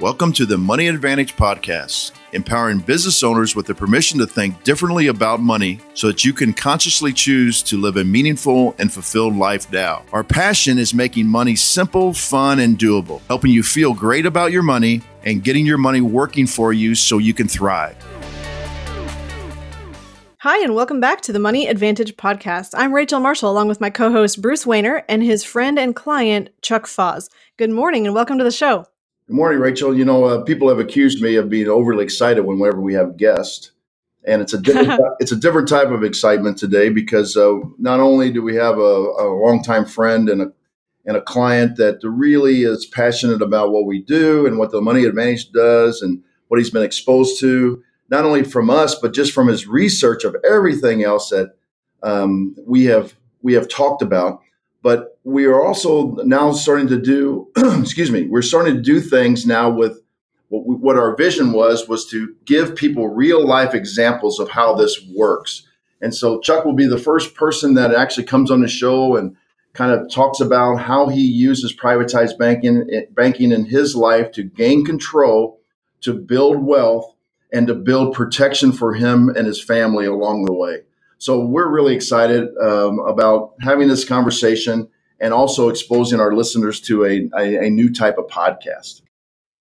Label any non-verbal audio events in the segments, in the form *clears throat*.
Welcome to the Money Advantage Podcast, empowering business owners with the permission to think differently about money so that you can consciously choose to live a meaningful and fulfilled life now. Our passion is making money simple, fun, and doable, helping you feel great about your money and getting your money working for you so you can thrive. Hi, and welcome back to the Money Advantage Podcast. I'm Rachel Marshall, along with my co host Bruce Wehner and his friend and client Chuck Fahs. Good morning, and welcome to the show. Good morning, Rachel. You know, uh, people have accused me of being overly excited whenever we have guests, and it's a different *laughs* it's a different type of excitement today because uh, not only do we have a, a longtime friend and a and a client that really is passionate about what we do and what the Money Advantage does and what he's been exposed to, not only from us but just from his research of everything else that um, we have we have talked about but we are also now starting to do *clears throat* excuse me we're starting to do things now with what, we, what our vision was was to give people real life examples of how this works. And so chuck will be the first person that actually comes on the show and kind of talks about how he uses privatized banking banking in his life to gain control to build wealth and to build protection for him and his family along the way. So we're really excited um, about having this conversation and also exposing our listeners to a, a, a new type of podcast.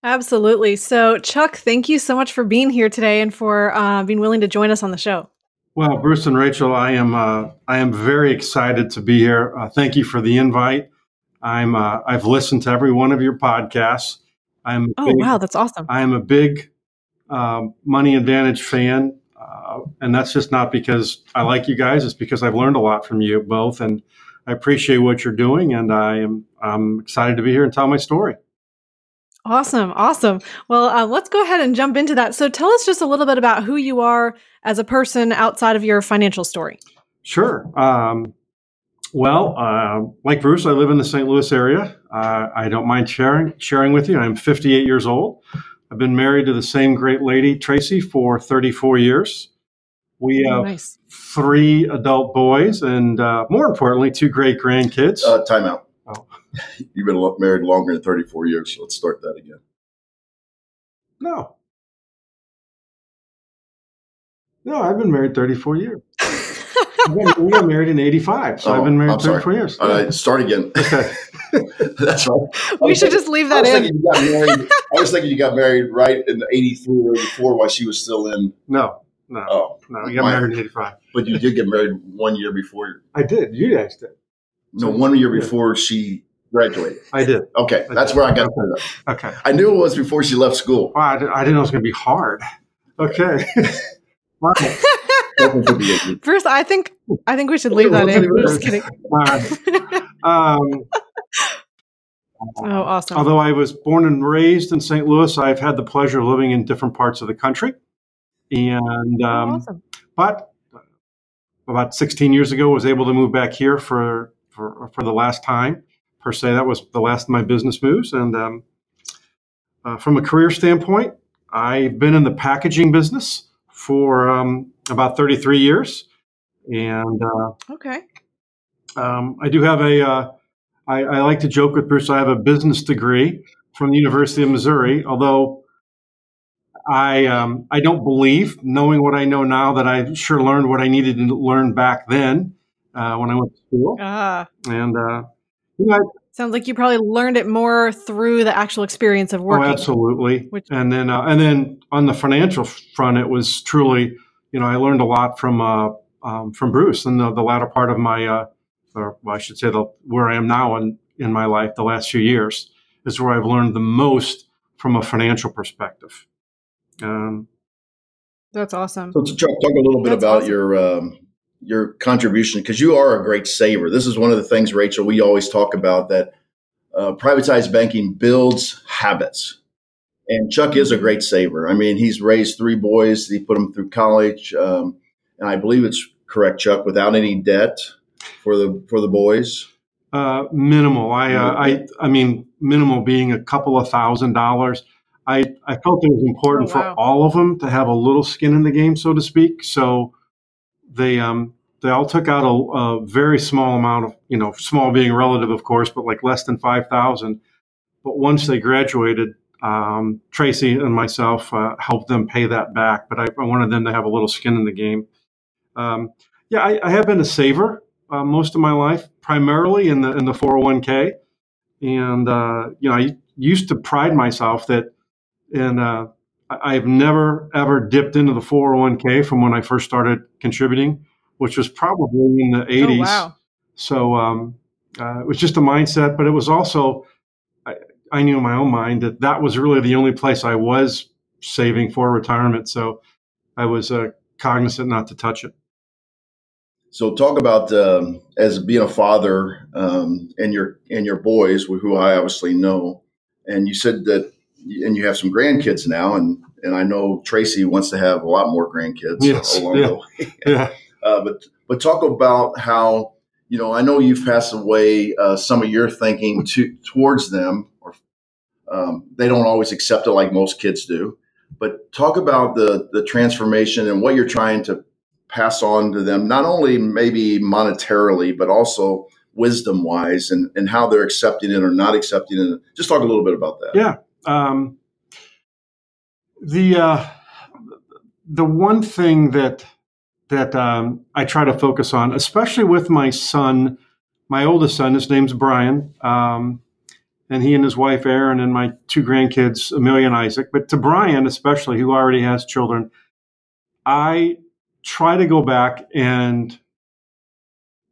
Absolutely. So, Chuck, thank you so much for being here today and for uh, being willing to join us on the show. Well, Bruce and Rachel, I am uh, I am very excited to be here. Uh, thank you for the invite. I'm uh, I've listened to every one of your podcasts. I'm oh big, wow, that's awesome. I am a big um, Money Advantage fan. Uh, and that's just not because I like you guys. It's because I've learned a lot from you both, and I appreciate what you're doing. And I am I'm excited to be here and tell my story. Awesome, awesome. Well, uh, let's go ahead and jump into that. So, tell us just a little bit about who you are as a person outside of your financial story. Sure. Um, well, uh, like Bruce, I live in the St. Louis area. Uh, I don't mind sharing sharing with you. I'm 58 years old. I've been married to the same great lady, Tracy, for 34 years. We oh, have nice. three adult boys and, uh, more importantly, two great grandkids. Uh, time out. Oh. *laughs* You've been married longer than 34 years, so let's start that again. No. No, I've been married 34 years. *laughs* we got married in 85, so oh, I've been married 34 years. All right, start again. *laughs* That's right. We should thinking, just leave that in. Married, I was thinking you got married right in 83 or 84 while she was still in. No, no. Oh. No, we got my, married in 85. But you did get married one year before. I did. You guys did. No, one year before she graduated. I did. Okay, I that's did. where I got okay. okay. I knew it was before she left school. Well, I, did, I didn't know it was going to be hard. Okay. *laughs* *laughs* First, I think I think we should leave that in. Just kidding. um, oh, awesome! Although I was born and raised in St. Louis, I've had the pleasure of living in different parts of the country, and oh, um, awesome. but about 16 years ago, was able to move back here for for for the last time per se. That was the last of my business moves, and um, uh, from a career standpoint, I've been in the packaging business for um, about 33 years. And uh, okay, um, I do have a. Uh, I, I like to joke with Bruce. I have a business degree from the University of Missouri, although I um, I don't believe, knowing what I know now, that I sure learned what I needed to learn back then uh, when I went to school. Ah. And uh, you know, I, sounds like you probably learned it more through the actual experience of oh, working. Oh, absolutely. Which- and then uh, and then on the financial front, it was truly you know, I learned a lot from uh, um, from Bruce in the, the latter part of my, uh, or I should say, the where I am now in in my life. The last few years is where I've learned the most from a financial perspective. Um, That's awesome. So, to talk, talk a little bit That's about awesome. your um, your contribution because you are a great saver. This is one of the things, Rachel, we always talk about that uh, privatized banking builds habits. And Chuck is a great saver. I mean, he's raised three boys. He put them through college, um, and I believe it's correct, Chuck, without any debt for the for the boys. Uh, minimal. I, uh, I, I mean, minimal being a couple of thousand dollars. I, I felt it was important oh, wow. for all of them to have a little skin in the game, so to speak. So they, um, they all took out a, a very small amount of, you know, small being relative, of course, but like less than five thousand. But once they graduated, Um, Tracy and myself uh, helped them pay that back, but I, I, wanted them to have a little skin in the game. Um, yeah, I, I, have been a saver uh, most of my life, primarily in the in the 401k, and uh, you know I used to pride myself that, and uh, I've never ever dipped into the 401k from when I first started contributing, which was probably in the 80s. Oh, wow. So um, uh, it was just a mindset, but it was also I knew in my own mind that that was really the only place I was saving for retirement. So I was uh, cognizant not to touch it. So talk about um, as being a father um, and your and your boys, who I obviously know, and you said that, and you have some grandkids now, and and I know Tracy wants to have a lot more grandkids yes. along yeah. the way. *laughs* yeah. *laughs* Uh, but but talk about how you know I know you've passed away uh, some of your thinking to towards them um, they don't always accept it like most kids do. But talk about the the transformation and what you're trying to pass on to them, not only maybe monetarily, but also wisdom wise, and and how they're accepting it or not accepting it. Just talk a little bit about that. Yeah. Um, the uh, the one thing that that um, I try to focus on, especially with my son, my oldest son, his name's Brian. Um, and he and his wife Erin and my two grandkids Amelia and Isaac. But to Brian, especially who already has children, I try to go back and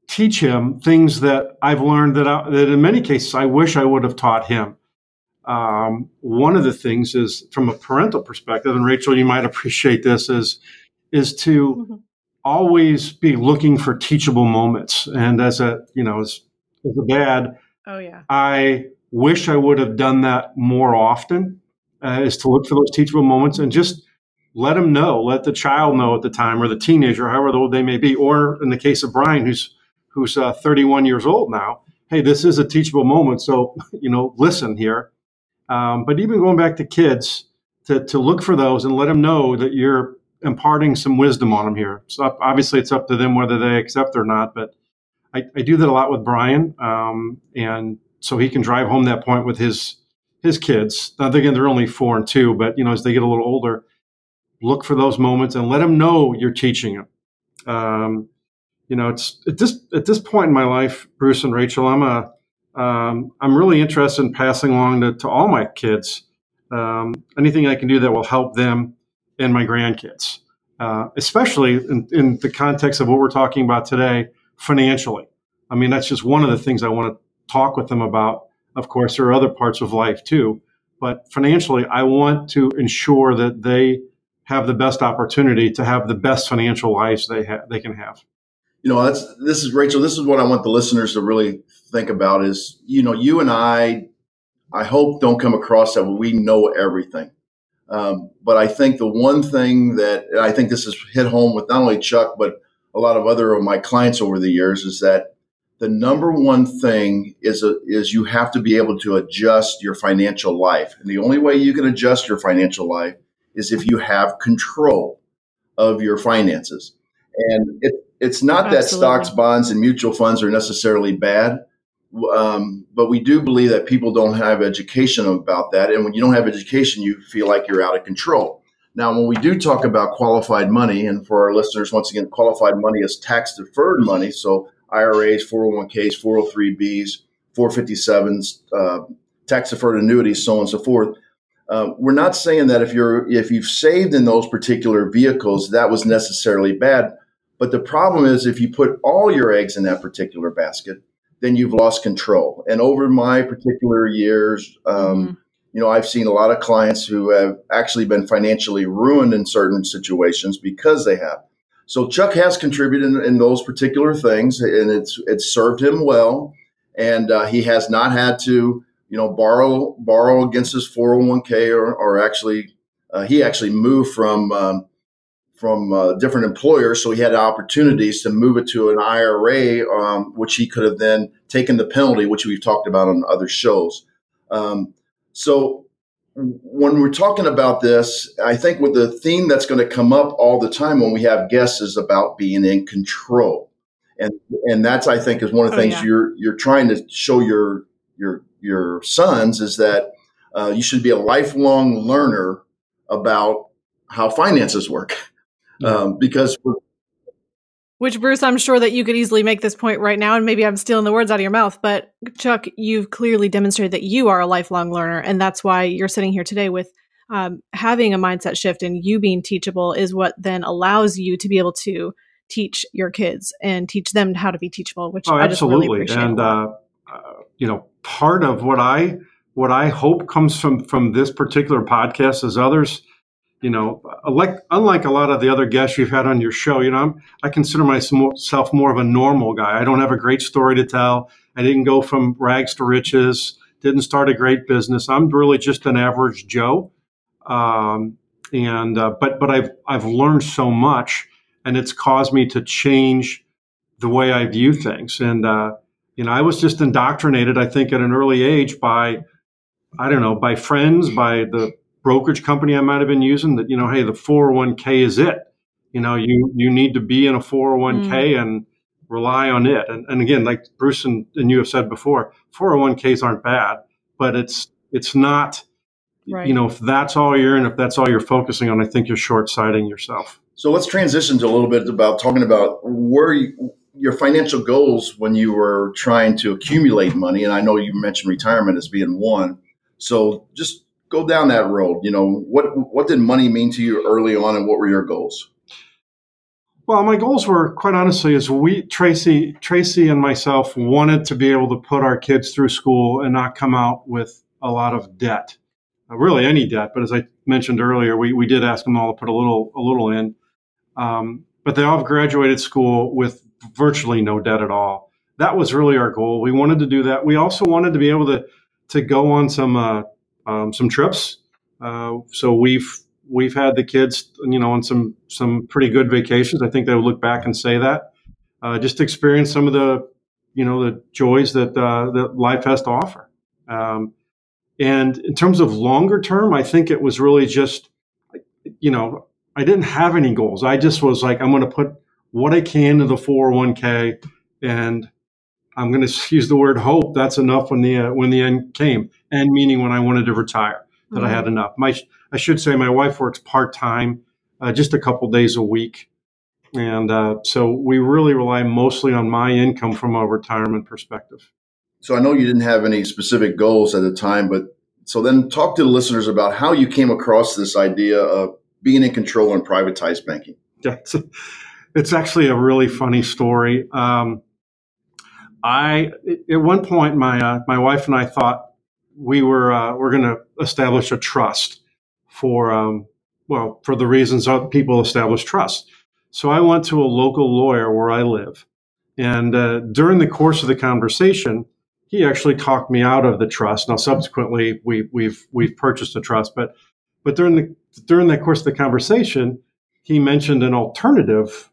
teach him things that I've learned that I, that in many cases I wish I would have taught him. Um, one of the things is from a parental perspective, and Rachel, you might *laughs* appreciate this is is to mm-hmm. always be looking for teachable moments. And as a you know as as a dad, oh yeah, I wish I would have done that more often uh, is to look for those teachable moments and just let them know, let the child know at the time or the teenager, however old they may be, or in the case of Brian, who's who's uh, 31 years old now, hey, this is a teachable moment. So, *laughs* you know, listen here. Um, but even going back to kids, to, to look for those and let them know that you're imparting some wisdom on them here. So obviously it's up to them whether they accept or not, but I, I do that a lot with Brian. Um, and so he can drive home that point with his his kids. Now again, they're only four and two, but you know as they get a little older, look for those moments and let them know you're teaching them. Um, you know, it's at this at this point in my life, Bruce and Rachel, I'm a um, I'm really interested in passing along to, to all my kids um, anything I can do that will help them and my grandkids, uh, especially in, in the context of what we're talking about today, financially. I mean, that's just one of the things I want to talk with them about. Of course, there are other parts of life too, but financially, I want to ensure that they have the best opportunity to have the best financial lives they have they can have. You know, that's this is Rachel. This is what I want the listeners to really think about. Is you know, you and I, I hope don't come across that we know everything. Um, but I think the one thing that I think this has hit home with not only Chuck but a lot of other of my clients over the years is that the number one thing is a, is you have to be able to adjust your financial life, and the only way you can adjust your financial life is if you have control of your finances. And it, it's not Absolutely. that stocks, bonds, and mutual funds are necessarily bad, um, but we do believe that people don't have education about that, and when you don't have education, you feel like you're out of control. Now, when we do talk about qualified money, and for our listeners, once again, qualified money is tax deferred money. So IRAs, 401ks, 403bs, 457s, uh, tax deferred annuities, so on and so forth. Uh, we're not saying that if you're if you've saved in those particular vehicles, that was necessarily bad. But the problem is if you put all your eggs in that particular basket, then you've lost control. And over my particular years, um, mm-hmm. you know, I've seen a lot of clients who have actually been financially ruined in certain situations because they have. So Chuck has contributed in, in those particular things, and it's it's served him well, and uh, he has not had to you know borrow borrow against his 401k or, or actually uh, he actually moved from um, from uh, different employers, so he had opportunities to move it to an IRA, um, which he could have then taken the penalty, which we've talked about on other shows. Um, so when we're talking about this, I think with the theme that's going to come up all the time when we have guests is about being in control. And and that's I think is one of the oh, things yeah. you're you're trying to show your your your sons is that uh, you should be a lifelong learner about how finances work. Um, because which Bruce, I'm sure that you could easily make this point right now, and maybe I'm stealing the words out of your mouth, but Chuck, you've clearly demonstrated that you are a lifelong learner, and that's why you're sitting here today with um, having a mindset shift and you being teachable is what then allows you to be able to teach your kids and teach them how to be teachable. Which oh, I absolutely, really and uh, uh, you know, part of what I what I hope comes from from this particular podcast is others you know, like unlike a lot of the other guests you've had on your show, you know, I'm, I consider myself more of a normal guy. I don't have a great story to tell. I didn't go from rags to riches. Didn't start a great business. I'm really just an average Joe. Um, and uh, but but I've I've learned so much, and it's caused me to change the way I view things. And uh, you know, I was just indoctrinated, I think, at an early age by I don't know, by friends, by the brokerage company I might have been using that, you know, hey, the 401k is it. You know, you, you need to be in a 401k mm. and rely on it. And, and again, like Bruce and, and you have said before, 401ks aren't bad, but it's, it's not, right. you know, if that's all you're in, if that's all you're focusing on, I think you're short sighting yourself. So let's transition to a little bit about talking about where you, your financial goals when you were trying to accumulate money. And I know you mentioned retirement as being one. So just go down that road. You know, what what did money mean to you early on, and what were your goals? Well, my goals were quite honestly is we Tracy Tracy and myself wanted to be able to put our kids through school and not come out with a lot of debt, uh, really any debt. But as I mentioned earlier, we, we did ask them all to put a little a little in, um, but they all graduated school with virtually no debt at all. That was really our goal. We wanted to do that. We also wanted to be able to to go on some uh, um, some trips. Uh, so we've we've had the kids, you know, on some some pretty good vacations. I think they would look back and say that. Uh, just to experience some of the, you know, the joys that uh, that life has to offer. Um, and in terms of longer term, I think it was really just, you know, I didn't have any goals. I just was like, I'm going to put what I can to the 401k, and I'm going *laughs* to use the word hope. That's enough when the uh, when the end came, and meaning when I wanted to retire, that mm-hmm. I had enough. My I should say my wife works part time, uh, just a couple days a week, and uh, so we really rely mostly on my income from a retirement perspective. So I know you didn't have any specific goals at the time, but so then talk to the listeners about how you came across this idea of being in control and privatized banking. Yeah, it's, a, it's actually a really funny story. Um, I at one point my uh, my wife and I thought we were uh, we're going to establish a trust for um, well for the reasons people establish trust. So I went to a local lawyer where I live, and uh, during the course of the conversation, he actually talked me out of the trust. Now subsequently we we've we've purchased a trust, but but during the during the course of the conversation, he mentioned an alternative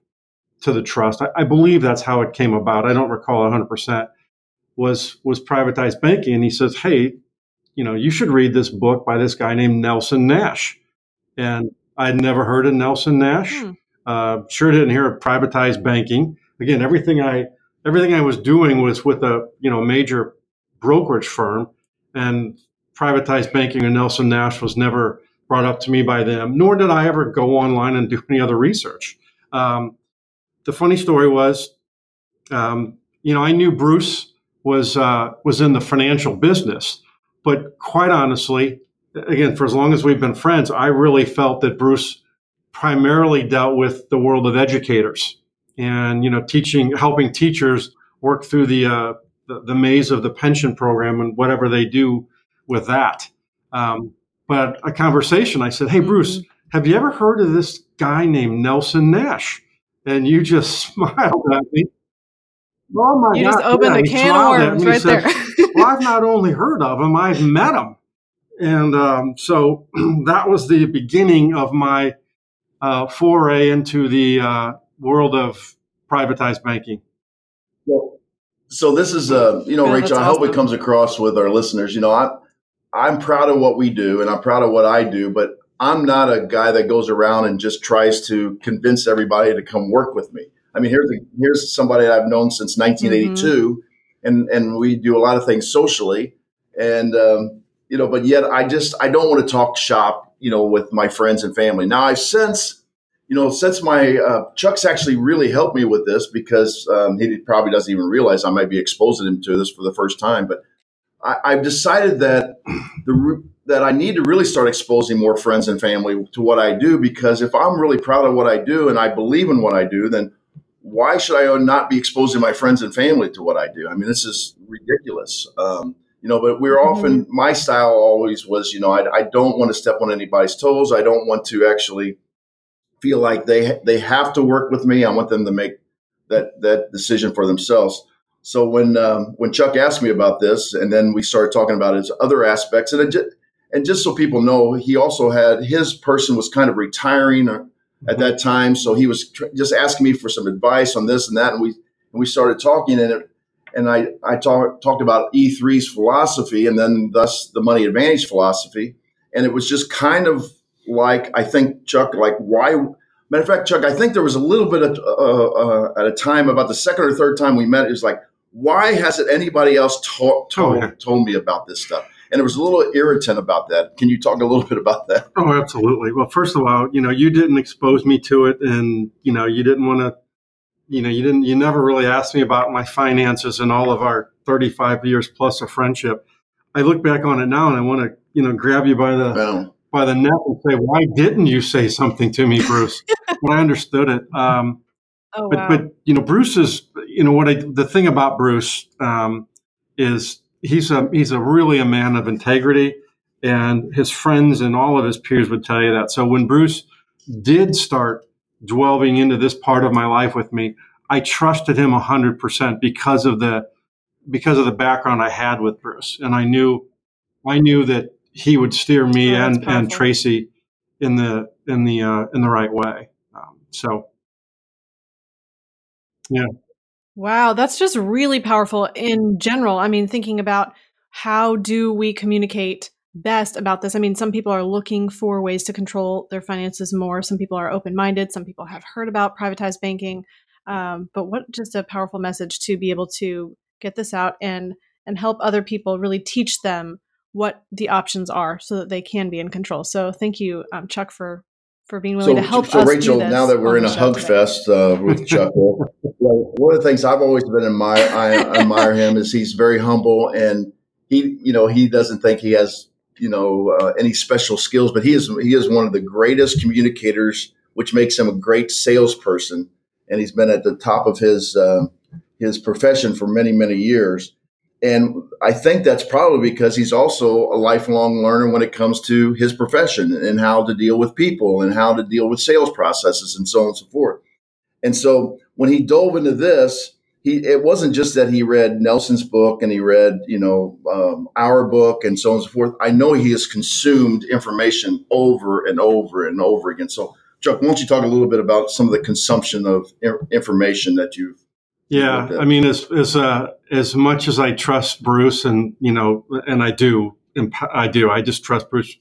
to the trust. I, I, believe that's how it came about. I don't recall 100%. Was was privatized banking, and he says, "Hey, you know, you should read this book by this guy named Nelson Nash." And I'd never heard of Nelson Nash. Hmm. Uh, sure didn't hear of privatized banking. Again, everything I everything I was doing was with a you know major brokerage firm, and privatized banking and Nelson Nash was never brought up to me by them. Nor did I ever go online and do *laughs* any other research. Um, the funny story was, um, you know, I knew Bruce was uh, was in the financial business, but quite honestly, again, for as long as we've been friends, I really felt that Bruce primarily dealt with the world of educators and you know, teaching, helping teachers work through the uh, the, the, maze of the pension program and whatever they do with that. Um, but a conversation, I said, "Hey, Bruce, mm-hmm. have you ever heard of this guy named Nelson Nash?" and you just *laughs* smiled at me. Oh my you God. just opened yeah, the can of worms right said, there. well, I've not only heard of him, I've met him. And um, so *clears throat* that was the beginning of my uh, foray into the uh, world of privatized banking. Well, so this is, uh, you know, yeah, Rachel, I hope it comes across with our listeners. You know, I, I'm proud of what we do and I'm proud of what I do, but I'm not a guy that goes around and just tries to convince everybody to come work with me. I mean, here's a, here's somebody I've known since 1982, mm-hmm. and and we do a lot of things socially. And um, you know, but yet I just I don't want to talk shop, you know, with my friends and family. Now I've since, you know, since my uh, Chuck's actually really helped me with this because um, he probably doesn't even realize I might be exposing him to this for the first time. But I, have decided that *clears throat* the that I need to really start exposing more friends and family to what I do because if I'm really proud of what I do and I believe in what I do, then why should I not be exposing my friends and family to what I do? I mean, this is ridiculous. Um, you know, but we're mm-hmm. often, my style always was, you know, I, I don't want to step on anybody's toes. I don't want to actually feel like they, they have to work with me. I want them to make that, that decision for themselves. So when, um, when Chuck asked me about this and then we started talking about his other aspects and just, and just so people know, he also had his person was kind of retiring at that time. So he was tr- just asking me for some advice on this and that. And we, and we started talking and it, and I, I talk, talked about E3's philosophy and then thus the money advantage philosophy. And it was just kind of like, I think, Chuck, like, why? Matter of fact, Chuck, I think there was a little bit of, uh, uh, at a time, about the second or third time we met, it was like, why hasn't anybody else ta- told, oh, told me about this stuff? And it was a little irritant about that. Can you talk a little *laughs* bit about that? Oh, absolutely. Well, first of all, you know, you didn't expose me to it and, you know, you didn't want to you know, you didn't, you never really asked me about my finances and all of our 35 years plus of friendship. I look back on it now and I want to, you know, grab you by the, by the neck and say, why didn't you say something to me, Bruce? *laughs* when I understood it. Um, oh, but, wow. but, you know, Bruce is, you know, what I, the thing about Bruce, um, is he's a, he's a really a man of integrity and his friends and all of his peers would tell you that. So when Bruce did start delving into this part of my life with me, I trusted him hundred percent because of the because of the background I had with Bruce, and I knew I knew that he would steer me oh, and and Tracy in the in the uh, in the right way. Um, so, yeah. Wow, that's just really powerful in general. I mean, thinking about how do we communicate best about this. I mean, some people are looking for ways to control their finances more. Some people are open minded. Some people have heard about privatized banking. Um, but what just a powerful message to be able to get this out and and help other people really teach them what the options are so that they can be in control. So thank you, um, Chuck, for for being willing so, to help so, Rachel, now that we're in a hug today. fest uh, with *laughs* Chuck, well, one of the things I've always been admire I admire him is he's very humble and he you know he doesn't think he has you know uh, any special skills, but he is he is one of the greatest communicators, which makes him a great salesperson. And he's been at the top of his uh, his profession for many many years. And I think that's probably because he's also a lifelong learner when it comes to his profession and how to deal with people and how to deal with sales processes and so on and so forth. And so when he dove into this, he it wasn't just that he read Nelson's book and he read you know um, our book and so on and so forth. I know he has consumed information over and over and over again. So Chuck, why don't you talk a little bit about some of the consumption of information that you've yeah, I mean, as as uh, as much as I trust Bruce, and you know, and I do, I do, I just trust Bruce.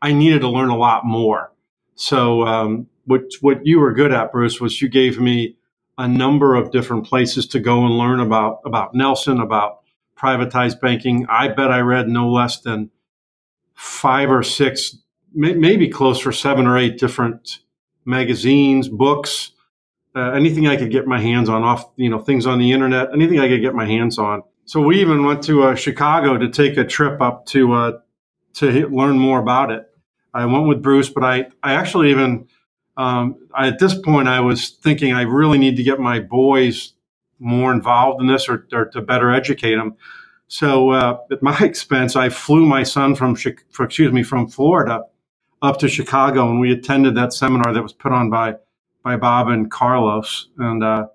I needed to learn a lot more. So, um, what what you were good at, Bruce, was you gave me a number of different places to go and learn about about Nelson, about privatized banking. I bet I read no less than five or six, maybe close for seven or eight different magazines, books, uh, anything I could get my hands on, off you know things on the internet, anything I could get my hands on. So we even went to uh, Chicago to take a trip up to uh, to learn more about it. I went with Bruce, but I I actually even um, I, at this point, I was thinking I really need to get my boys more involved in this or, or to better educate them. So uh, at my *laughs* expense, I flew my son from, excuse me, from Florida up to Chicago, and we attended that seminar that was put on by by Bob and Carlos. And uh,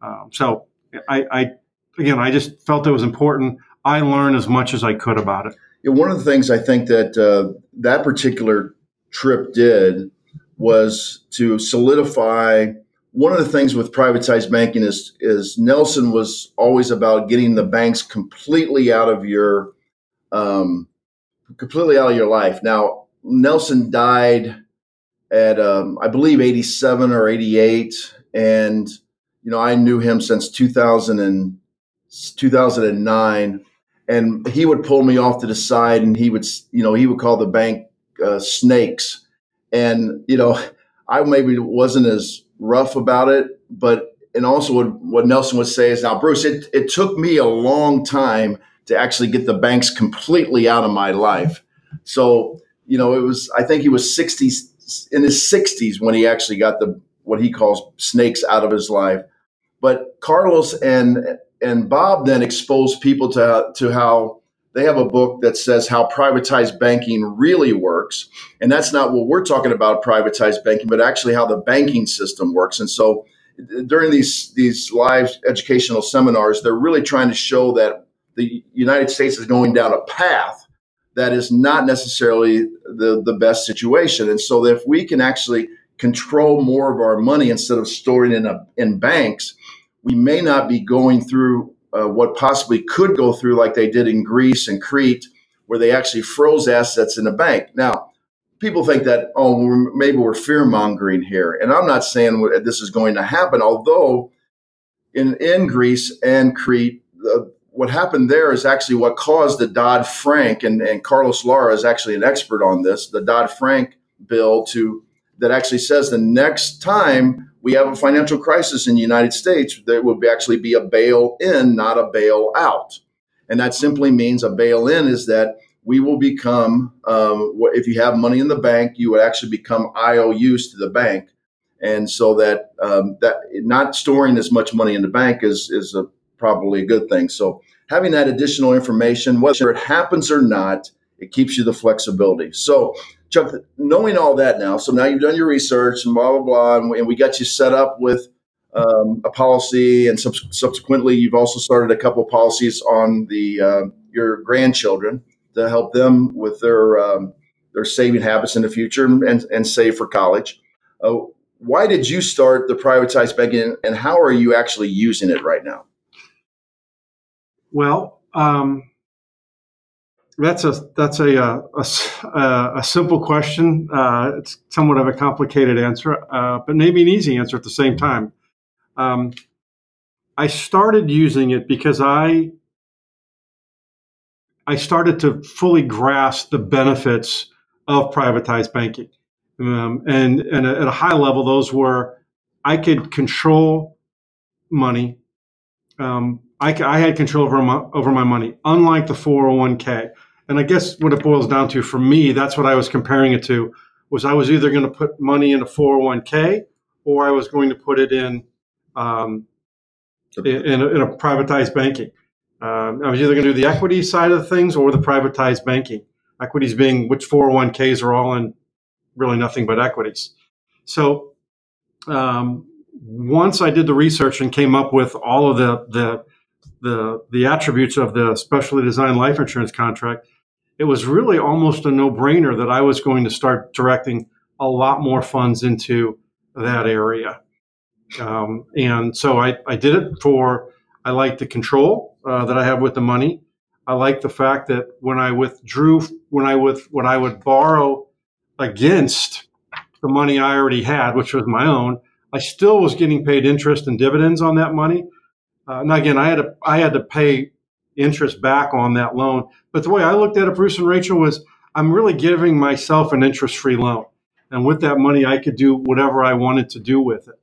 uh, so I, I, again, I just felt it was important. I learned as much as I could about it. Yeah, one of the things I think that uh, that particular trip did was to solidify one of the things with privatized banking is is Nelson was always about getting the banks completely out of your um, completely out of your life. Now Nelson died at um, I believe 87 or 88 and you know I knew him since 2000 and 2009 and he would pull me off to the side, and he would, you know, he would call the bank uh, snakes, and you know, I maybe wasn't as rough about it, but and also what, what Nelson would say is now, Bruce, it, it took me a long time to actually get the banks completely out of my life. So, you know, it was, I think he was 60s in his 60s when he actually got the, what he calls snakes out of his life. But Carlos and, and Bob then exposed people to, to how they have a book that says how privatized banking really works. And that's not what we're talking about, privatized banking, but actually how the banking system works. And so during these, these live educational seminars, they're really trying to show that the United States is going down a path that is not necessarily the, the best situation. And so if we can actually control more of our money instead of storing in a, in banks, we may not be going through uh, what possibly could go through like they did in Greece and Crete, where they actually froze assets in a bank. Now, people think that, oh, we're, maybe we're fear mongering here. And I'm not saying this is going to happen, although in, in Greece and Crete, the, what happened there is actually what caused the Dodd Frank, and, and Carlos Lara is actually an expert on this, the Dodd Frank bill to that actually says the next time we have a financial crisis in the United States, there will be actually be a bail in, not a bail out. And that simply means a bail in is that we will become, um, if you have money in the bank, you would actually become IOUs to the bank. And so that um, that not storing as much money in the bank is is a probably a good thing. So having that additional information, whether it happens or not, it keeps you the flexibility. So Chuck, knowing all that now, so now you've done your research and blah blah blah, and we, and we got you set up with um, a policy, and sub- subsequently you've also started a couple policies on the uh, your grandchildren to help them with their um, their saving habits in the future and, and save for college. Uh, why did you start the privatized banking, and how are you actually using it right now? Well, um, that's a that's a a, a, a simple question. Uh, it's somewhat of a complicated answer, uh, but maybe an easy answer at the same time. Um, I started using it because I I started to fully grasp the benefits of privatized banking, um, and and at a high level, those were I could control money. Um, I, I had control over my, over my money, unlike the 401k. And I guess what it boils down to for me, that's what I was comparing it to, was I was either going to put money in a 401k or I was going to put it in um, in, in, a, in, a, privatized banking. Um, I was either going to do the equity side of things or the privatized banking. Equities being which 401ks are all in really nothing but equities. So um, once I did the research and came up with all of the the the the attributes of the specially designed life insurance contract, it was really almost a no brainer that I was going to start directing a lot more funds into that area. Um, and so I, I did it for I like the control uh, that I have with the money. I like the fact that when I withdrew, when I with when I would borrow against the money I already had, which was my own, I still was getting paid interest and dividends on that money. Uh, now again, I had to I had to pay interest back on that loan. But the way I looked at it, Bruce and Rachel, was I'm really giving myself an interest free loan, and with that money, I could do whatever I wanted to do with it.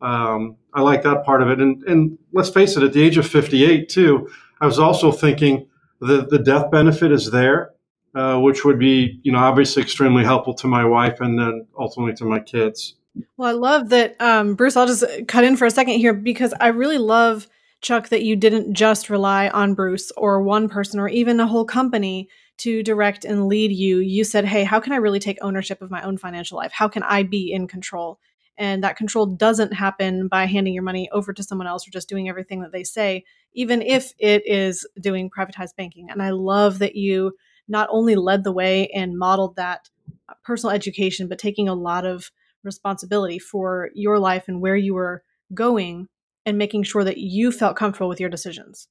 Um, I like that part of it, and and let's face it, at the age of 58, too, I was also thinking the the death benefit is there. Uh, which would be, you know, obviously extremely helpful to my wife and then ultimately to my kids. Well, I love that, um, Bruce. I'll just cut in for a second here because I really love Chuck, that you didn't just rely on Bruce or one person or even a whole company to direct and lead you. You said, Hey, how can I really take ownership of my own financial life? How can I be in control? And that control doesn't happen by handing your money over to someone else or just doing everything that they say, even if it is doing privatized banking. And I love that you not only led the way and modeled that uh, personal education, but taking a lot of responsibility for your life and where you were going and making sure that you felt comfortable with your decisions.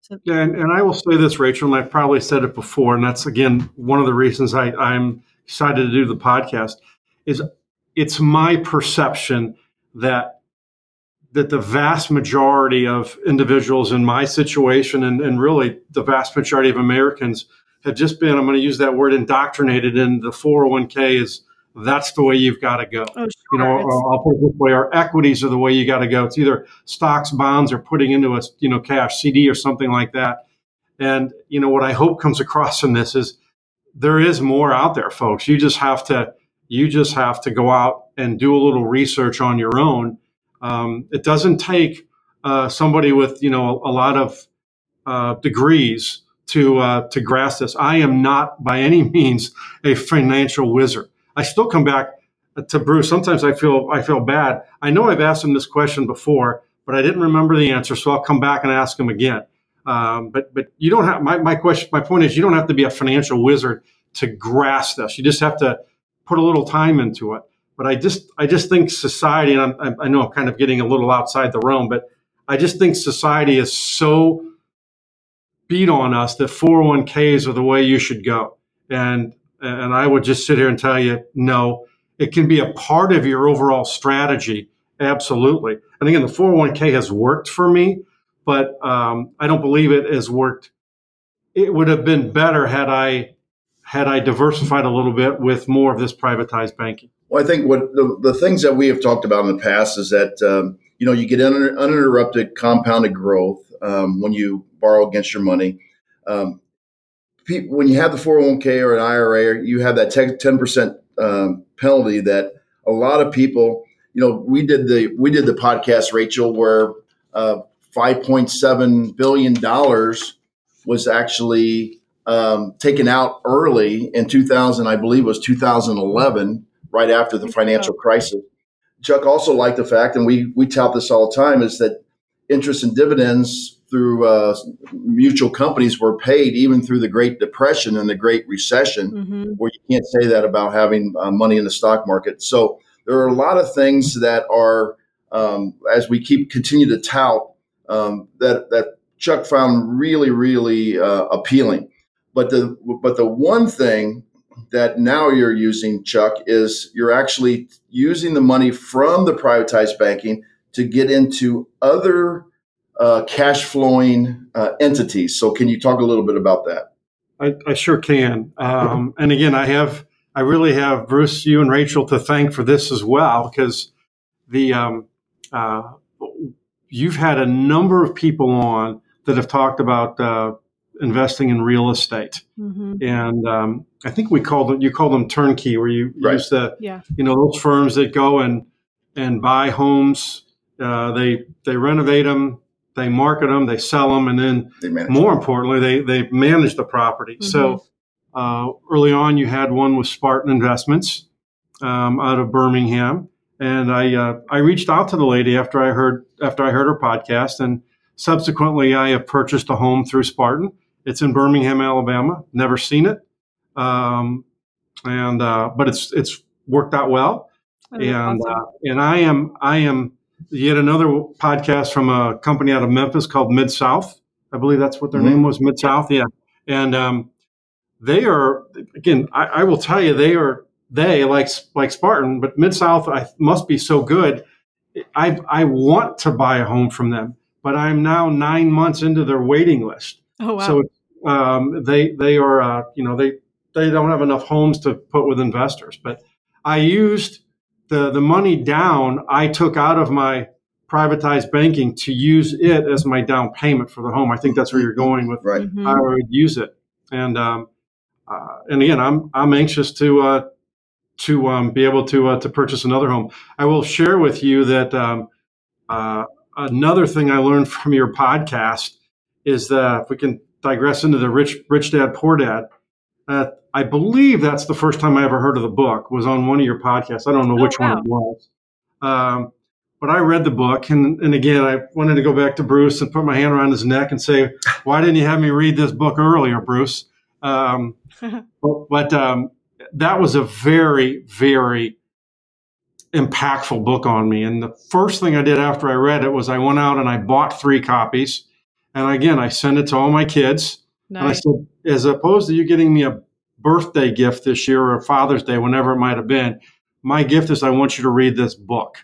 So- and, and I will say this, Rachel, and I've probably said it before, and that's again one of the reasons I, I'm excited to do the podcast is it's my perception that that the vast majority of individuals in my situation and, and really the vast majority of Americans have just been, I'm going to use that word, indoctrinated in the 401k is that's the way you've got to go. Oh, sure. You know, I'll put it this way: our equities are the way you got to go. It's either stocks, bonds, or putting into a you know cash CD or something like that. And you know what I hope comes across in this is there is more out there, folks. You just have to you just have to go out and do a little research on your own. Um, it doesn't take uh, somebody with you know a, a lot of uh, degrees to uh, to grasp this. I am not by any *laughs* means a financial wizard. I still come back to Bruce. Sometimes I feel I feel bad. I know I've asked him this question before, but I didn't remember the answer, so I'll come back and ask him again. Um, but but you don't have my, my question. My point is, you don't have to be a financial wizard to grasp this. You just have to put a little time into it. But I just I just think society, and I'm, I know I'm kind of getting a little outside the realm, but I just think society is so beat on us that 401ks are the way you should go. And and I would just sit here and tell you, no, it can be a part of your overall strategy. Absolutely. And again, the 401k has worked for me, but um, I don't believe it has worked. It would have been better had I had I diversified a little bit with more of this privatized banking. Well, I think what the, the things that we have talked about in the past is that um, you know you get uninterrupted compounded growth um, when you borrow against your money. Um, people, when you have the 401k or an IRA, you have that 10% um, penalty that a lot of people, you know, we did the, we did the podcast, Rachel, where uh, $5.7 billion was actually um, taken out early in 2000, I believe it was 2011, right after the financial crisis. Chuck also liked the fact, and we, we tout this all the time, is that interest and dividends through uh, mutual companies were paid even through the Great Depression and the Great Recession, mm-hmm. where you can't say that about having uh, money in the stock market. So there are a lot of things that are, um, as we keep continue to tout, um, that that Chuck found really really uh, appealing. But the but the one thing that now you're using, Chuck, is you're actually using the money from the privatized banking to get into other uh, cash flowing uh, entities. So, can you talk a little bit about that? I, I sure can. Um, *laughs* and again, I have, I really have Bruce, you and Rachel to thank for this as well, because the um, uh, you've had a number of people on that have talked about uh, investing in real estate, mm-hmm. and um, I think we called them. You call them turnkey, where you right. use the, yeah. you know, those firms that go and and buy homes. Uh, they they renovate them they market them, they sell them, and then more them. importantly, they they manage the property. Mm-hmm. So uh, early on, you had one with Spartan Investments um, out of Birmingham, and I uh, I reached out to the lady after I heard after I heard her podcast, and subsequently I have purchased a home through Spartan. It's in Birmingham, Alabama. Never seen it, um, and uh, but it's it's worked out well, and awesome. Uh, and I am I am yet another podcast from a company out of Memphis called Mid South. I believe that's what their mm-hmm. name was, Mid South. Yeah, and um, they are again. I, I, will tell you, they are they like like Spartan, but Mid South I must be so good. I I want to buy a home from them, but I'm now nine months into their waiting list. Oh wow! So um, they they are uh, you know they they don't have enough homes to put with investors, but I used the, the money down I took out of my privatized banking to use it as my down payment for the home. I think that's where you're going with right. Mm-hmm. I would use it. And um, uh, and again, I'm I'm anxious to uh, to um, be able to uh, to purchase another home. I will share with you that um, uh, another thing I learned *laughs* from your podcast is that if we can digress into the rich rich dad poor dad, uh, I believe that's the first time I ever heard of the book was on one of your podcasts. I don't know oh, which wow. one it was. Um, but I read the book, and, and again, I wanted to go back to Bruce and put my hand around his neck and say, *laughs* "Why didn't you have me read this book earlier, Bruce?" Um, *laughs* but, but um, that was a very, very impactful book on me. And the first thing I did after I read it was I went out and I bought three copies, and again, I sent it to all my kids. Nice. And I said, as opposed to you getting me a birthday gift this year or Father's Day, whenever it might have been, my gift is I want you to read this book.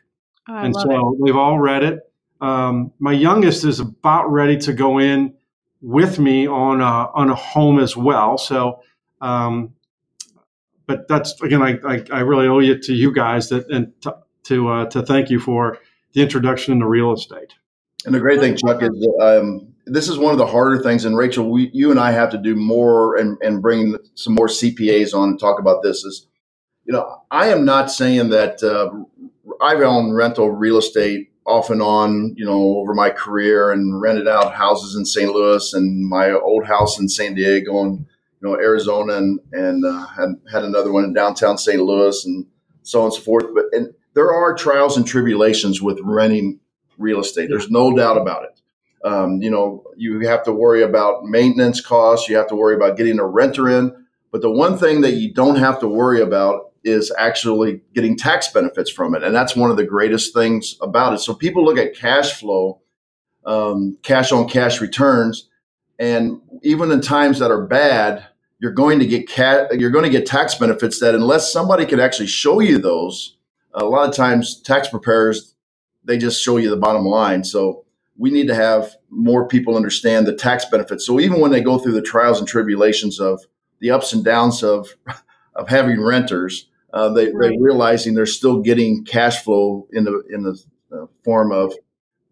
Oh, and so it. they've all read it. Um, my youngest is about ready to go in with me on a, on a home as well. So, um, but that's again, I, I, I, really owe it to you guys that and to to, uh, to thank you for the introduction into real estate. And the great thing, Chuck, is um, this is one of the harder things. And Rachel, we, you and I have to do more and, and bring some more CPAs on and talk about this. Is you know, I am not saying that uh, I've owned rental real estate off and on, you know, over my career and rented out houses in St. Louis and my old house in San Diego and you know Arizona and and uh, had had another one in downtown St. Louis and so on and so forth. But and there are trials and tribulations with renting real estate. There's no doubt about it. Um, you know, you have to worry about maintenance costs. You have to worry about getting a renter in. But the one thing that you don't have to worry about is actually getting tax benefits from it. And that's one of the greatest things about it. So people look at cash flow, um, cash on cash returns, and even in times that are bad, you're going to get cat, you're going to get tax benefits that unless somebody can actually show you those, a lot of times tax preparers they just show you the bottom line. So we need to have more people understand the tax benefits. So even when they go through the trials and tribulations of the ups and downs of *laughs* of having renters, uh, they, right. they're realizing they're still getting cash flow in the in the uh, form of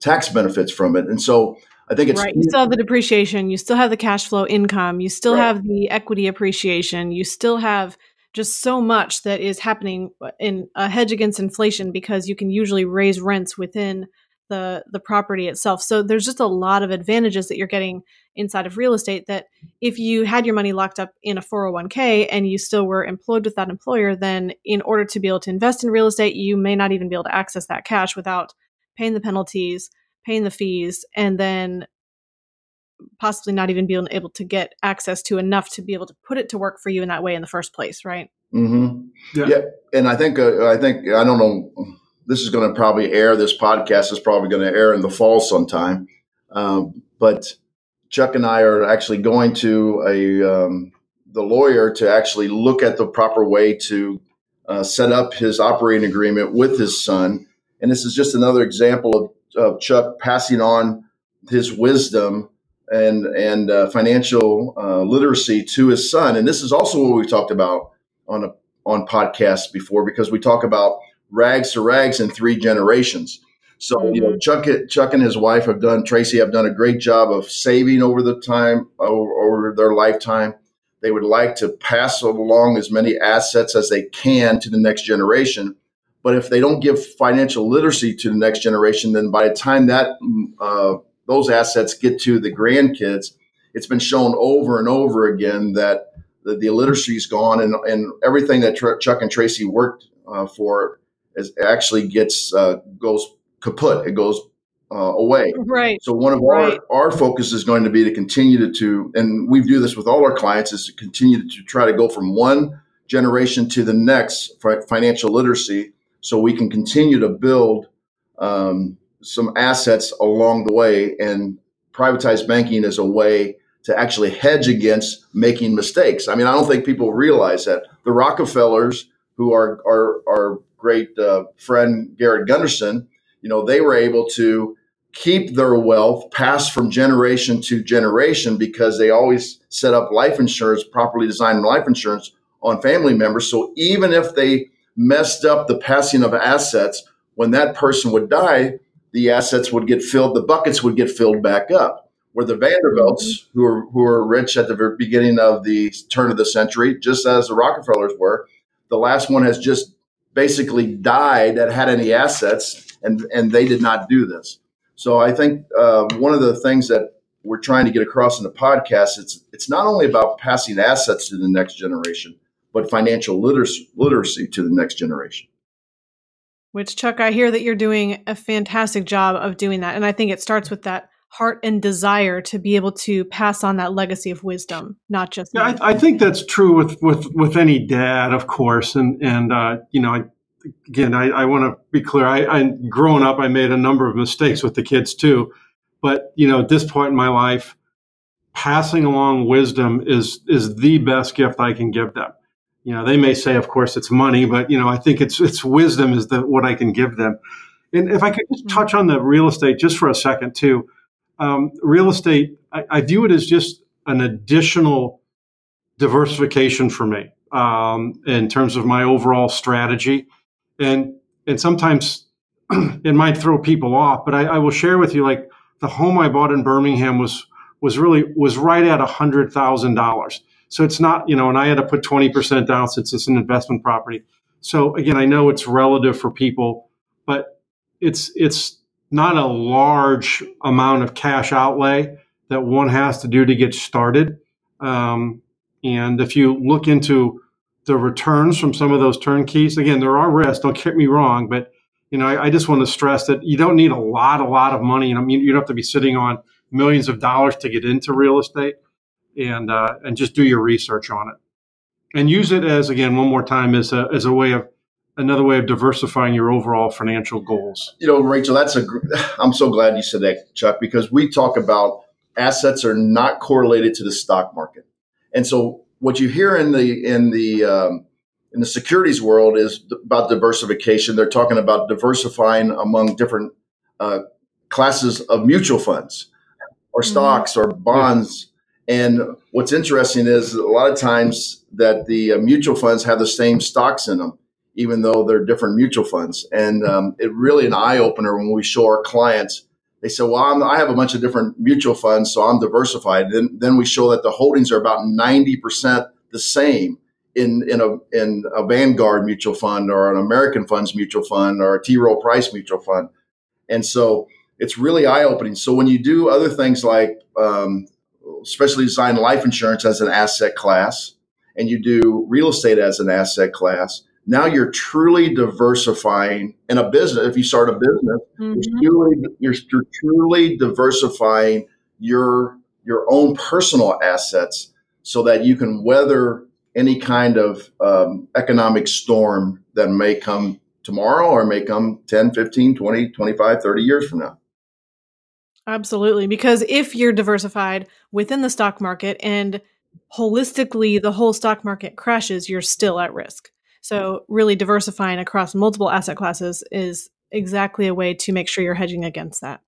tax benefits from it. And so I think it's right. You still have the depreciation. You still have the cash flow income. You still right. have the equity appreciation. You still have just so much that is happening in a hedge against inflation because you can usually raise rents within the the property itself. So there's just a lot of advantages that you're getting inside of real estate that if you had your money locked up in a 401k and you still were employed with that employer, then in order to be able to invest in real estate, you may not even be able to access that cash without paying the penalties, paying the fees, and then possibly not even being able to get access to enough to be able to put it to work for you in that way in the first place, right? Mm-hmm. Yeah. yeah. and I think uh, I think I don't know. This is going to probably air. This podcast is probably going to air in the fall sometime. Um, but Chuck and I are actually going to a um, the lawyer to actually look at the proper way to uh, set up his operating agreement with his son. And this is just another example of, of Chuck passing on his wisdom and and uh, financial uh, literacy to his son. And this is also what we talked about on a on podcasts before because we talk about rags to rags in three generations. So mm-hmm. you know, mm-hmm. Chuck Chuck and his wife have done Tracy have done a great job of saving over the time over, over their lifetime. They would like to pass along as many assets as they can to the next generation. But if they don't give financial literacy to the next generation, then by the time that uh, those assets get to the grandkids, it's been shown over and over again that the, the illiteracy is gone and, and everything that Tr- Chuck and Tracy worked uh, for is actually gets uh, goes kaput. It goes uh, away. Right. So one of right. our, our focus is going to be to continue to, to, and we do this with all our clients, is to continue to try to go from one generation to the next for financial literacy, so we can continue to build um, some assets along the way. And privatized banking is a way to actually hedge against making mistakes. I mean, I don't think people realize that the Rockefellers, who are are our great uh, friend Garrett Gunderson, you know, they were able to keep their wealth passed from generation to generation because they always set up life insurance, properly designed life insurance on family members. So even if they messed up the passing of assets, when that person would die, the assets would get filled, the buckets would get filled back up. Where the Vanderbilts, mm-hmm. who are who are rich at the very beginning of the turn of the century, just as the Rockefellers were, the last one has just basically died that had any assets, and and they did not do this. So I think uh, one of the things that we're trying to get across in the podcast it's it's not only about passing assets to the next generation, but financial literacy, literacy to the next generation. Which, Chuck, I hear that you're doing a fantastic job of doing that. And I think it starts with that heart and desire to be able to pass on that legacy of wisdom, not just. Yeah, I, I, think that's true with, with, with any dad, of course. And, and uh, you know, I, again, I, I want to be clear. I, I, growing up, I made a number of mistakes with the kids too. But, you know, at this point in my life, passing along wisdom is, is the best gift I can give them you know they may say of course it's money but you know i think it's it's wisdom is the what i can give them And if I could just touch on the real estate just for a second, too. Um, real estate, I, I, view it as just an additional diversification for me um, in terms of my overall strategy. And and sometimes *clears throat* it might throw people off, but I, I will share with you like the home I bought in Birmingham was was really was right at a hundred thousand dollars. So it's not, you know, and I had to put 20% down since it's an investment property. So again, I know it's relative for people, but it's it's not a large amount of cash outlay that one has to do to get started. Um, and if you look into the returns from some of those turnkeys, again, there are risks. Don't get me wrong, but you know, I, I, just want to stress that you don't need a lot, a lot of money. And I mean, you don't have to be sitting on millions of dollars to get into real estate, and uh, and just do your research on it, and use it as again one more time as a as a way of another way of diversifying your overall financial goals. You know, Rachel, that's a. *laughs* I'm so glad you said that, Chuck, because we talk about assets are not correlated to the stock market, and so what you hear in the in the um, in the securities world is about diversification. They're talking about diversifying among different uh, classes of mutual funds or mm-hmm. stocks or bonds. And what's interesting is a lot of times that the uh, mutual funds have the same stocks in them, even though they're different mutual funds. And um, it really an eye opener when we show our clients. They say, "Well, I'm, i have a bunch of different mutual funds, so I'm diversified." Then, then we show that the holdings are about ninety percent the same in in a in a Vanguard mutual fund or an American Funds mutual fund or a T Rowe Price mutual fund, and so it's really eye opening. So when you do other things like um, especially design life insurance as an asset class, and you do real estate as an asset class, now you're truly diversifying in a business. If you start a business, mm-hmm. you're, truly, you're, you're truly diversifying your your own personal assets so that you can weather any kind of um, economic storm that may come tomorrow or may come 10, 15, 20, 25, 30 years from now. Absolutely. Because if you're diversified within the stock market and holistically the whole stock market crashes, you're still at risk. So, really diversifying across multiple asset classes is exactly a way to make sure you're hedging against that.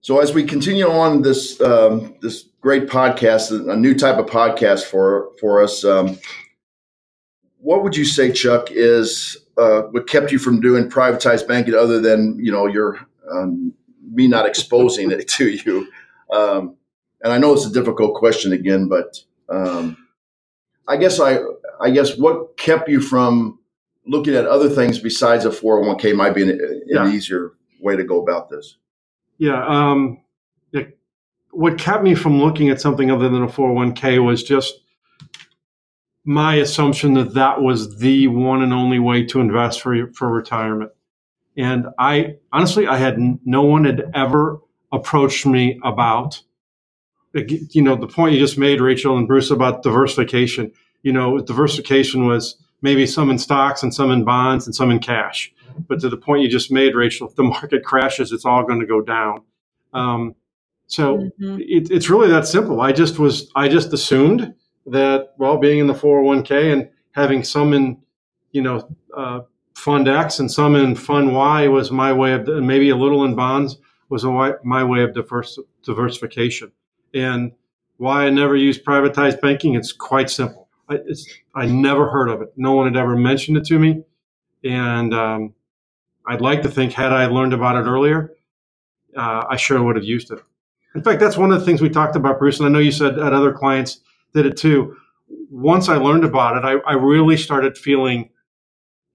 So, as we continue on this um, this great podcast, a new type of podcast for for us. Um, what would you say, Chuck, is uh, what kept you from doing privatized banking, other than you know your um, me not exposing it to you? Um, and I know it's a difficult question again, but um, I guess I I guess what kept you from looking at other things besides a 401k might be an, an yeah. easier way to go about this. Yeah, um, what kept me from looking at something other than a 401k was just my assumption that that was the one and only way to invest for for retirement. And I honestly, I had no one had ever approached me about, you know, the point you just made, Rachel and Bruce, about diversification. You know, diversification was maybe some in stocks and some in bonds and some in cash. But to the point you just made, Rachel, if the *laughs* market crashes, it's all going to go down. Um, so mm-hmm. it, it's really that simple. I just was, I just assumed that, well, being in the 401k and having some in, you know, uh, fund X and some in fund Y was my way of, maybe a little in bonds was a, my way of diverse, diversification. And why I never used privatized banking, it's quite simple. I, I never heard of it. No one had ever mentioned it to me. And um, I'd like to think, had I learned about it earlier, uh, I sure would have used it. In fact, that's one of the things we talked about, Bruce, and I know you said that other clients did it too. Once I learned about it, I, I really started feeling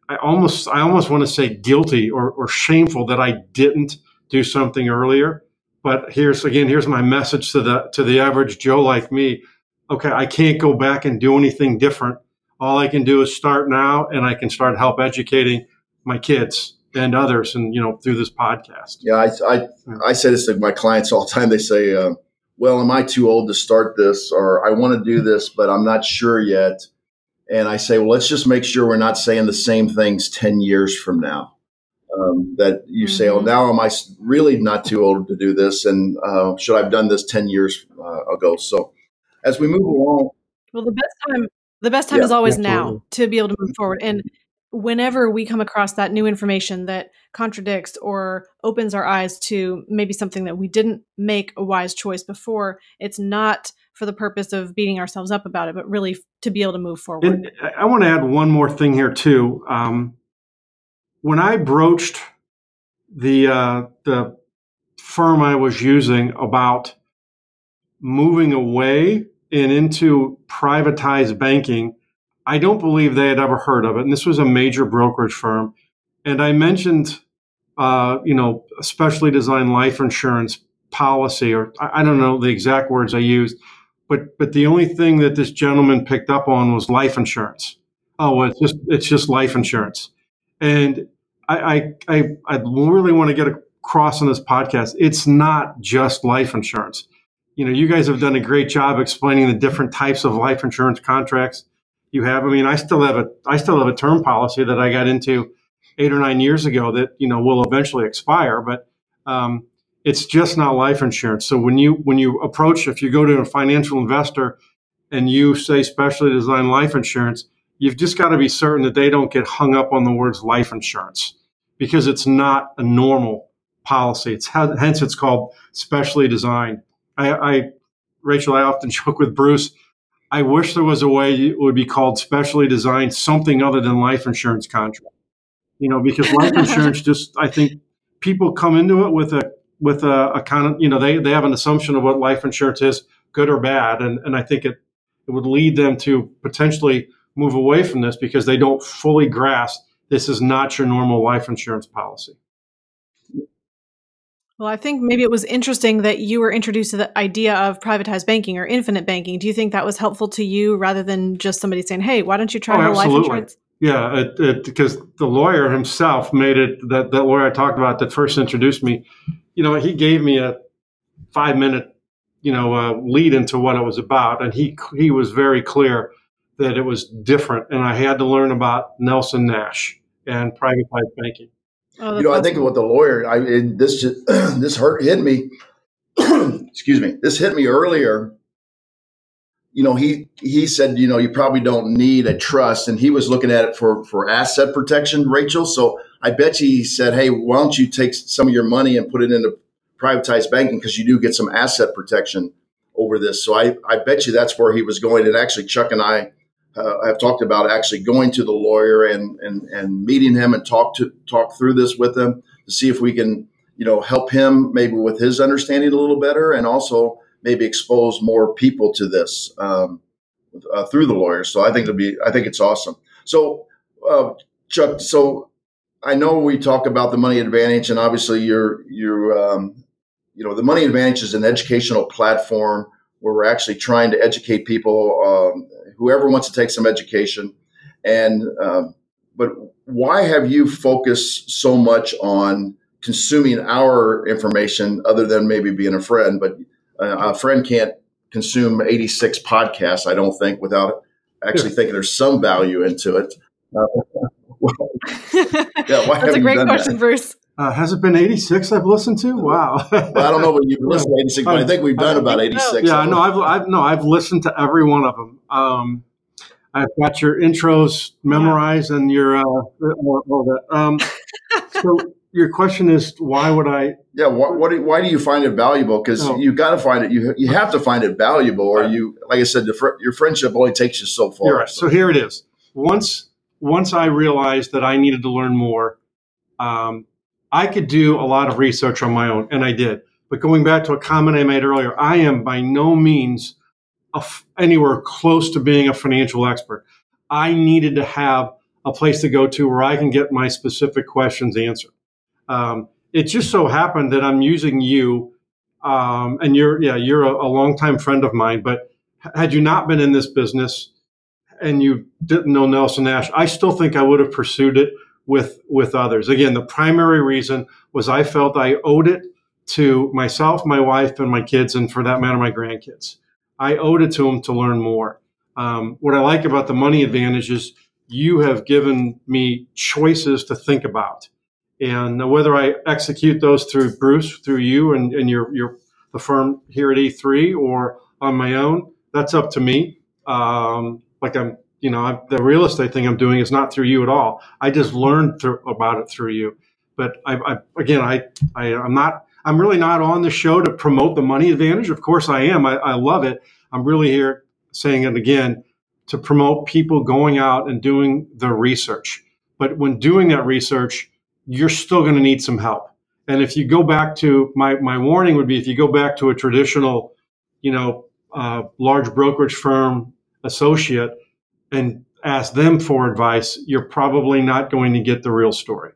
I almost I almost want to say guilty or, or shameful that I didn't do something earlier. But here's again, here's my message to the to the average Joe like me. Okay, I can't go back and do anything different. All I can do is start now and I can start help educating my kids and others, and you know through this podcast. Yeah, I I, I say this to my clients all the time. They say, uh, "Well, am I too old to start this?" Or "I want to do this, but I'm not sure yet." And I say, "Well, let's just make sure we're not saying the same things ten years from now." Um, that you mm-hmm. say, "Oh, now am I really not too old to do this?" And uh, should I have done this ten years uh, ago? So, as we move along, well, the best time the best time yeah, is always absolutely. now to be able to move forward and whenever we come across that new information that contradicts or opens our eyes to maybe something that we didn't make a wise choice before, it's not for the purpose of beating ourselves up about it, but really to be able to move forward. And I want to add one more thing here too. Um, when I broached the uh, the firm I was using about moving away and into privatized banking, I don't believe they had ever heard of it. And this was a major brokerage firm. And I mentioned, uh, you know, a specially designed life insurance policy, or I, don't know the exact words I used, but but the only thing that this gentleman picked up on was life insurance. Oh, it's just it's just life insurance. And I I I, I really want to get across on this podcast. It's not just life insurance. You know, you guys have done a great job explaining the different types of life insurance contracts you have. I mean, I still have a I still have a term policy that I got into eight or nine years ago that you know will eventually expire, but um, it's just not life insurance. So when you when you approach, if you go to a financial investor and you say specially designed life insurance, you've just got to be certain that they don't get hung up on the words life insurance because it's not a normal policy. It's hence it's called specially designed. I, I Rachel, I often *laughs* joke with Bruce I wish there was a way it would be called specially designed something other than life insurance contract. You know, because life *laughs* insurance just I think people come into it with a with a, a kind of you know they they have an assumption of what life insurance is, good or bad, and and I think it it would lead them to potentially move away from this because they don't fully grasp this is not your normal life insurance policy. Well, I think maybe it was interesting that you were introduced to the idea of privatized banking or infinite banking. Do you think that was helpful to you rather than just somebody saying, "Hey, why don't you try oh, life insurance?" Yeah, it, it, because the lawyer himself made it. That that lawyer I talked about that first introduced me, you know, he gave me a five minute, you know, uh, lead into what it was about, and he he was very clear that it was different, and I had to learn about Nelson Nash and privatized banking. Oh, you know, awesome. I think what the lawyer, I it, this just, *clears throat* this hurt hit me. *clears throat* excuse me. This hit me earlier. You know, he he said, you know, you probably don't need a trust, and he was looking at it for for asset protection, Rachel. So I bet you he said, hey, why don't you take some of your money and put it into privatized banking because you do get some asset protection over this. So I I bet you that's where he was going. And actually, Chuck and I uh, I've talked about actually going to the lawyer and, and, and meeting him and talk to talk through this with him to see if we can, you know, help him maybe with his understanding a little better and also maybe expose more people to this um, uh, through the lawyers. So I think it'll be, I think it's awesome. So, uh, Chuck, so I know we talk about the money advantage and obviously you're, you're, um, you know, the money advantage is an educational platform where we're actually trying to educate people um, whoever wants to take some education. And um, but why have you focused so much on consuming our information, other than maybe being a friend? But uh, a friend can't consume 86 podcasts, I don't think, without actually thinking there's some value into it. Uh, *laughs* *laughs* yeah, That's a great question, that? Bruce. Uh, has it been 86 I've listened to? Wow. well, I don't know what you've listened to 86, but I think we've done about 86. Yeah, no, I've, I've, no, I've listened to every one of them. Um, I've got your intros memorized and your uh, all, all that. Um, *laughs* so your question is why would I? Yeah, what, what do, why do you find it valuable? Because oh. you got to find it. You you have to find it valuable, or you, like I said, fr- your friendship only takes you so far. Right. So. so. here it is. Once once I realized that I needed to learn more, um, I could do a lot of research on my own, and I did. But going back to a comment I made earlier, I am by no means anywhere close to being a financial expert. I needed to have a place to go to where I can get my specific questions answered. Um, it just so happened that I'm using you, um, and you're yeah you're a, a longtime friend of mine. But had you not been in this business and you didn't know Nelson Nash, I still think I would have pursued it with with others. Again, the primary reason was I felt I owed it to myself, my wife, and my kids, and for that matter, my grandkids. I owed it to them to learn more. Um, what I like about the money advantage is you have given me choices to think about. And whether I execute those through Bruce, through you and, and your, your, the firm here at E3 or on my own, that's up to me. Um, like I'm, you know, I, the real estate thing I'm doing is not through you at all. I just learned through, about it through you. But I, I again, I, I, I'm not, I'm really not on the show to promote the money advantage. Of course I am. I, I love it. I'm really here saying it again to promote people going out and doing the research. But when doing that research, you're still going to need some help. And if you go back to my, my warning would be if you go back to a traditional, you know, uh, large brokerage firm associate and ask them for advice, you're probably not going to get the real story.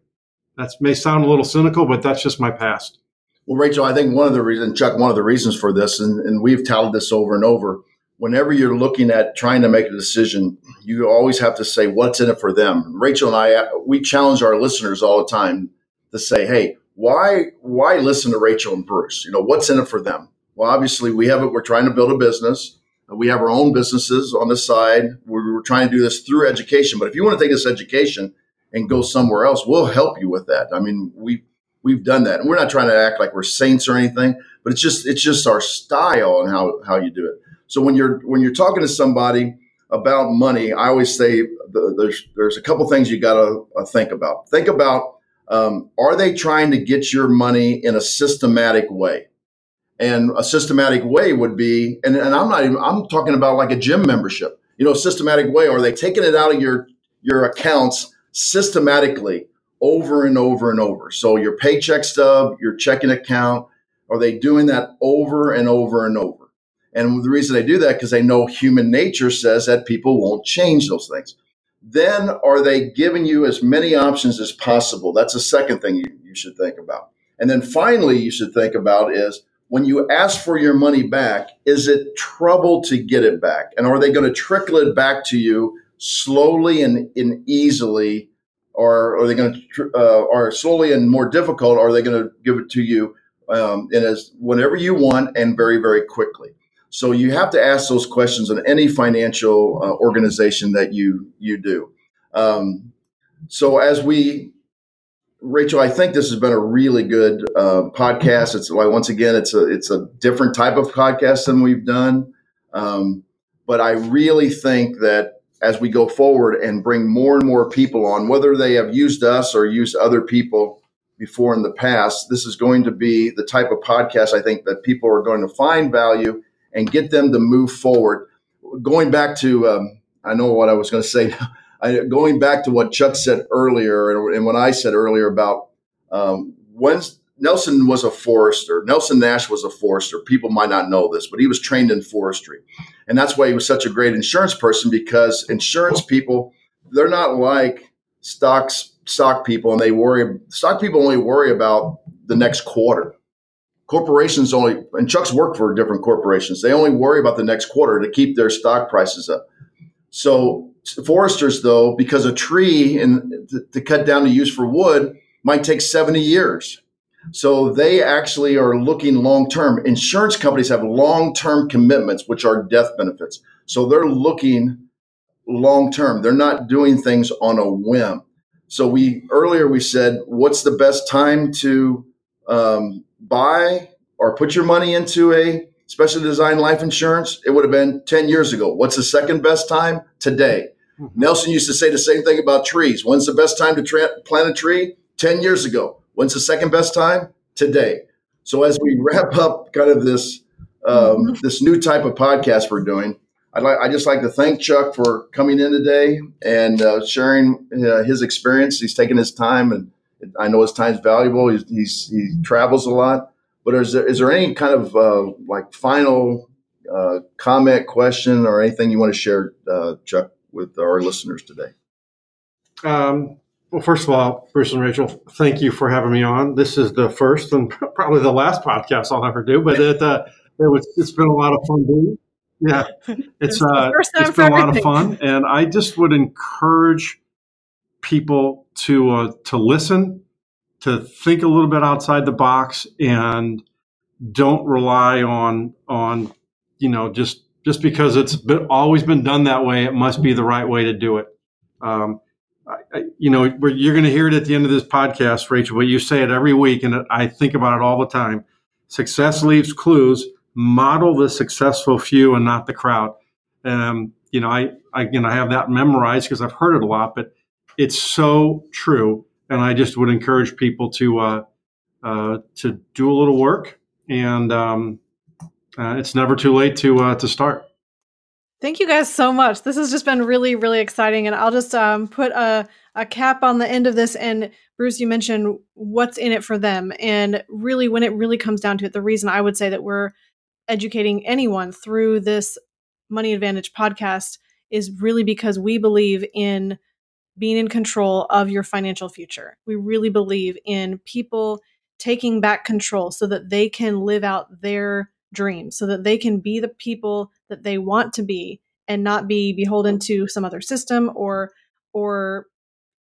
That may sound a little cynical, but that's just my past. Well, Rachel, I think one of the reasons, Chuck, one of the reasons for this, and, and we've touted this over and over, whenever you're looking at trying to make a decision, you always have to say, what's in it for them? Rachel and I, we challenge our listeners all the time to say, hey, why, why listen to Rachel and Bruce? You know, what's in it for them? Well, obviously we have it. We're trying to build a business. We have our own businesses on the side. We're, we're trying to do this through education. But if you want to take this education and go somewhere else, we'll help you with that. I mean, we, we've done that and we're not trying to act like we're saints or anything, but it's just, it's just our style and how, how you do it. So when you're when you're talking to somebody about money, I always say the, there's there's a couple things you got to uh, think about. Think about um, are they trying to get your money in a systematic way? And a systematic way would be, and, and I'm not even I'm talking about like a gym membership. You know, systematic way. Are they taking it out of your your accounts systematically over and over and over? So your paycheck stub, your checking account, are they doing that over and over and over? And the reason they do that because they know human nature says that people won't change those things. Then are they giving you as many options as possible? That's the second thing you, you should think about. And then finally, you should think about is when you ask for your money back, is it trouble to get it back? And are they going to trickle it back to you slowly and, and easily? Or are they going to, uh, or slowly and more difficult? Are they going to give it to you um, in as whenever you want and very, very quickly? So you have to ask those questions in any financial uh, organization that you you do. Um, so as we, Rachel, I think this has been a really good uh, podcast. It's like once again, it's a it's a different type of podcast than we've done, um, but I really think that as we go forward and bring more and more people on, whether they have used us or used other people before in the past, this is going to be the type of podcast I think that people are going to find value and get them to move forward. Going back to, um, I know what I was going to say. *laughs* I, going back to what Chuck said earlier, and, and what I said earlier about um, when Nelson was a forester. Nelson Nash was a forester. People might not know this, but he was trained in forestry, and that's why he was such a great insurance person. Because insurance people, they're not like stocks stock people, and they worry. Stock people only worry about the next quarter corporations only, and Chuck's worked for different corporations, they only worry about the next quarter to keep their stock prices up. So foresters, though, because a tree and to, to cut down to use for wood might take 70 years. So they actually are looking long term. Insurance companies have long term commitments, which are death benefits. So they're looking long term. They're not doing things on a whim. So we earlier we said, what's the best time to um, buy or put your money into a specially designed life insurance, it would have been 10 years ago. What's the second best time? Today. Mm-hmm. Nelson used to say the same thing about trees. When's the best time to tra- plant a tree? 10 years ago. When's the second best time? Today. So as we *laughs* wrap up kind of this um, *laughs* this new type of podcast we're doing, I'd like I just like to thank Chuck for coming in today and uh, sharing uh, his experience. He's taken his time and I know his time's valuable. He's, he's, he travels a lot. But is there, is there any kind of uh, like final uh, comment, question, or anything you want to share, uh, Chuck, with our listeners today? Um, well, first of all, Bruce and Rachel, thank you for having me on. This is the first and *laughs* probably the last podcast I'll ever do, but it, uh, it was, it's been a lot of fun doing. Yeah, *laughs* it's, uh, it's been a lot of fun, and I just would encourage people to uh, to listen, to think a little bit outside the box, and don't rely on on you know just just because it's been, always been done that way, it must be the right way to do it. Um, I, you know, you're going to hear it at the end of this podcast, Rachel, but you say it every week, and I think about it all the time. Success leaves clues. Model the successful few and not the crowd. Um, you know, I, I, know, I have that memorized because I've heard it a lot, but it's so true. And I just would encourage people to, uh, uh, to do a little work and, um, uh, it's never too late to, uh, to start. Thank you guys so much. This has just been really, really exciting. And I'll just um, put a, a cap on the end of this. And Bruce, you mentioned what's in it for them. And really, when it really comes down to it, the reason I would say that we're educating anyone through this Money Advantage podcast is really because we believe in being in control of your financial future. We really believe in people taking back control so that they can live out their dreams, so that they can be the people that they want to be and not be beholden to some other system or or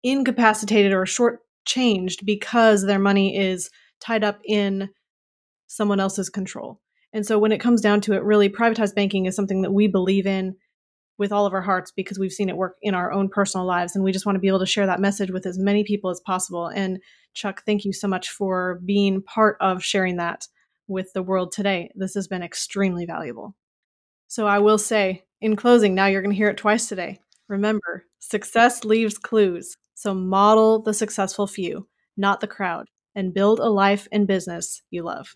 incapacitated or shortchanged because their money is tied up in someone else's control. And so when it comes down to it, really, privatized banking is something that we believe in with all of our hearts because we've seen it work in our own personal lives. And we just want to be able to share that message with as many people as possible. And Chuck, thank you so much for being part of sharing that with the world today. This has been extremely valuable. So I will say, in closing, now you're going to hear it twice today. Remember, success leaves clues. So model the successful few, not the crowd, and build a life and business you love.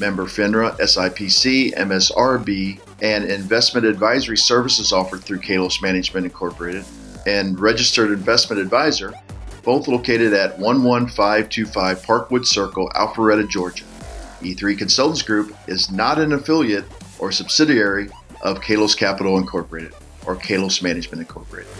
member FINRA, SIPC, MSRB, and investment advisory services offered through Kalos Management Incorporated, and registered investment advisor, both located at 11525 Parkwood Circle, Alpharetta, Georgia. E3 Consultants Group is not an affiliate or subsidiary of Kalos Capital Incorporated or Kalos Management Incorporated.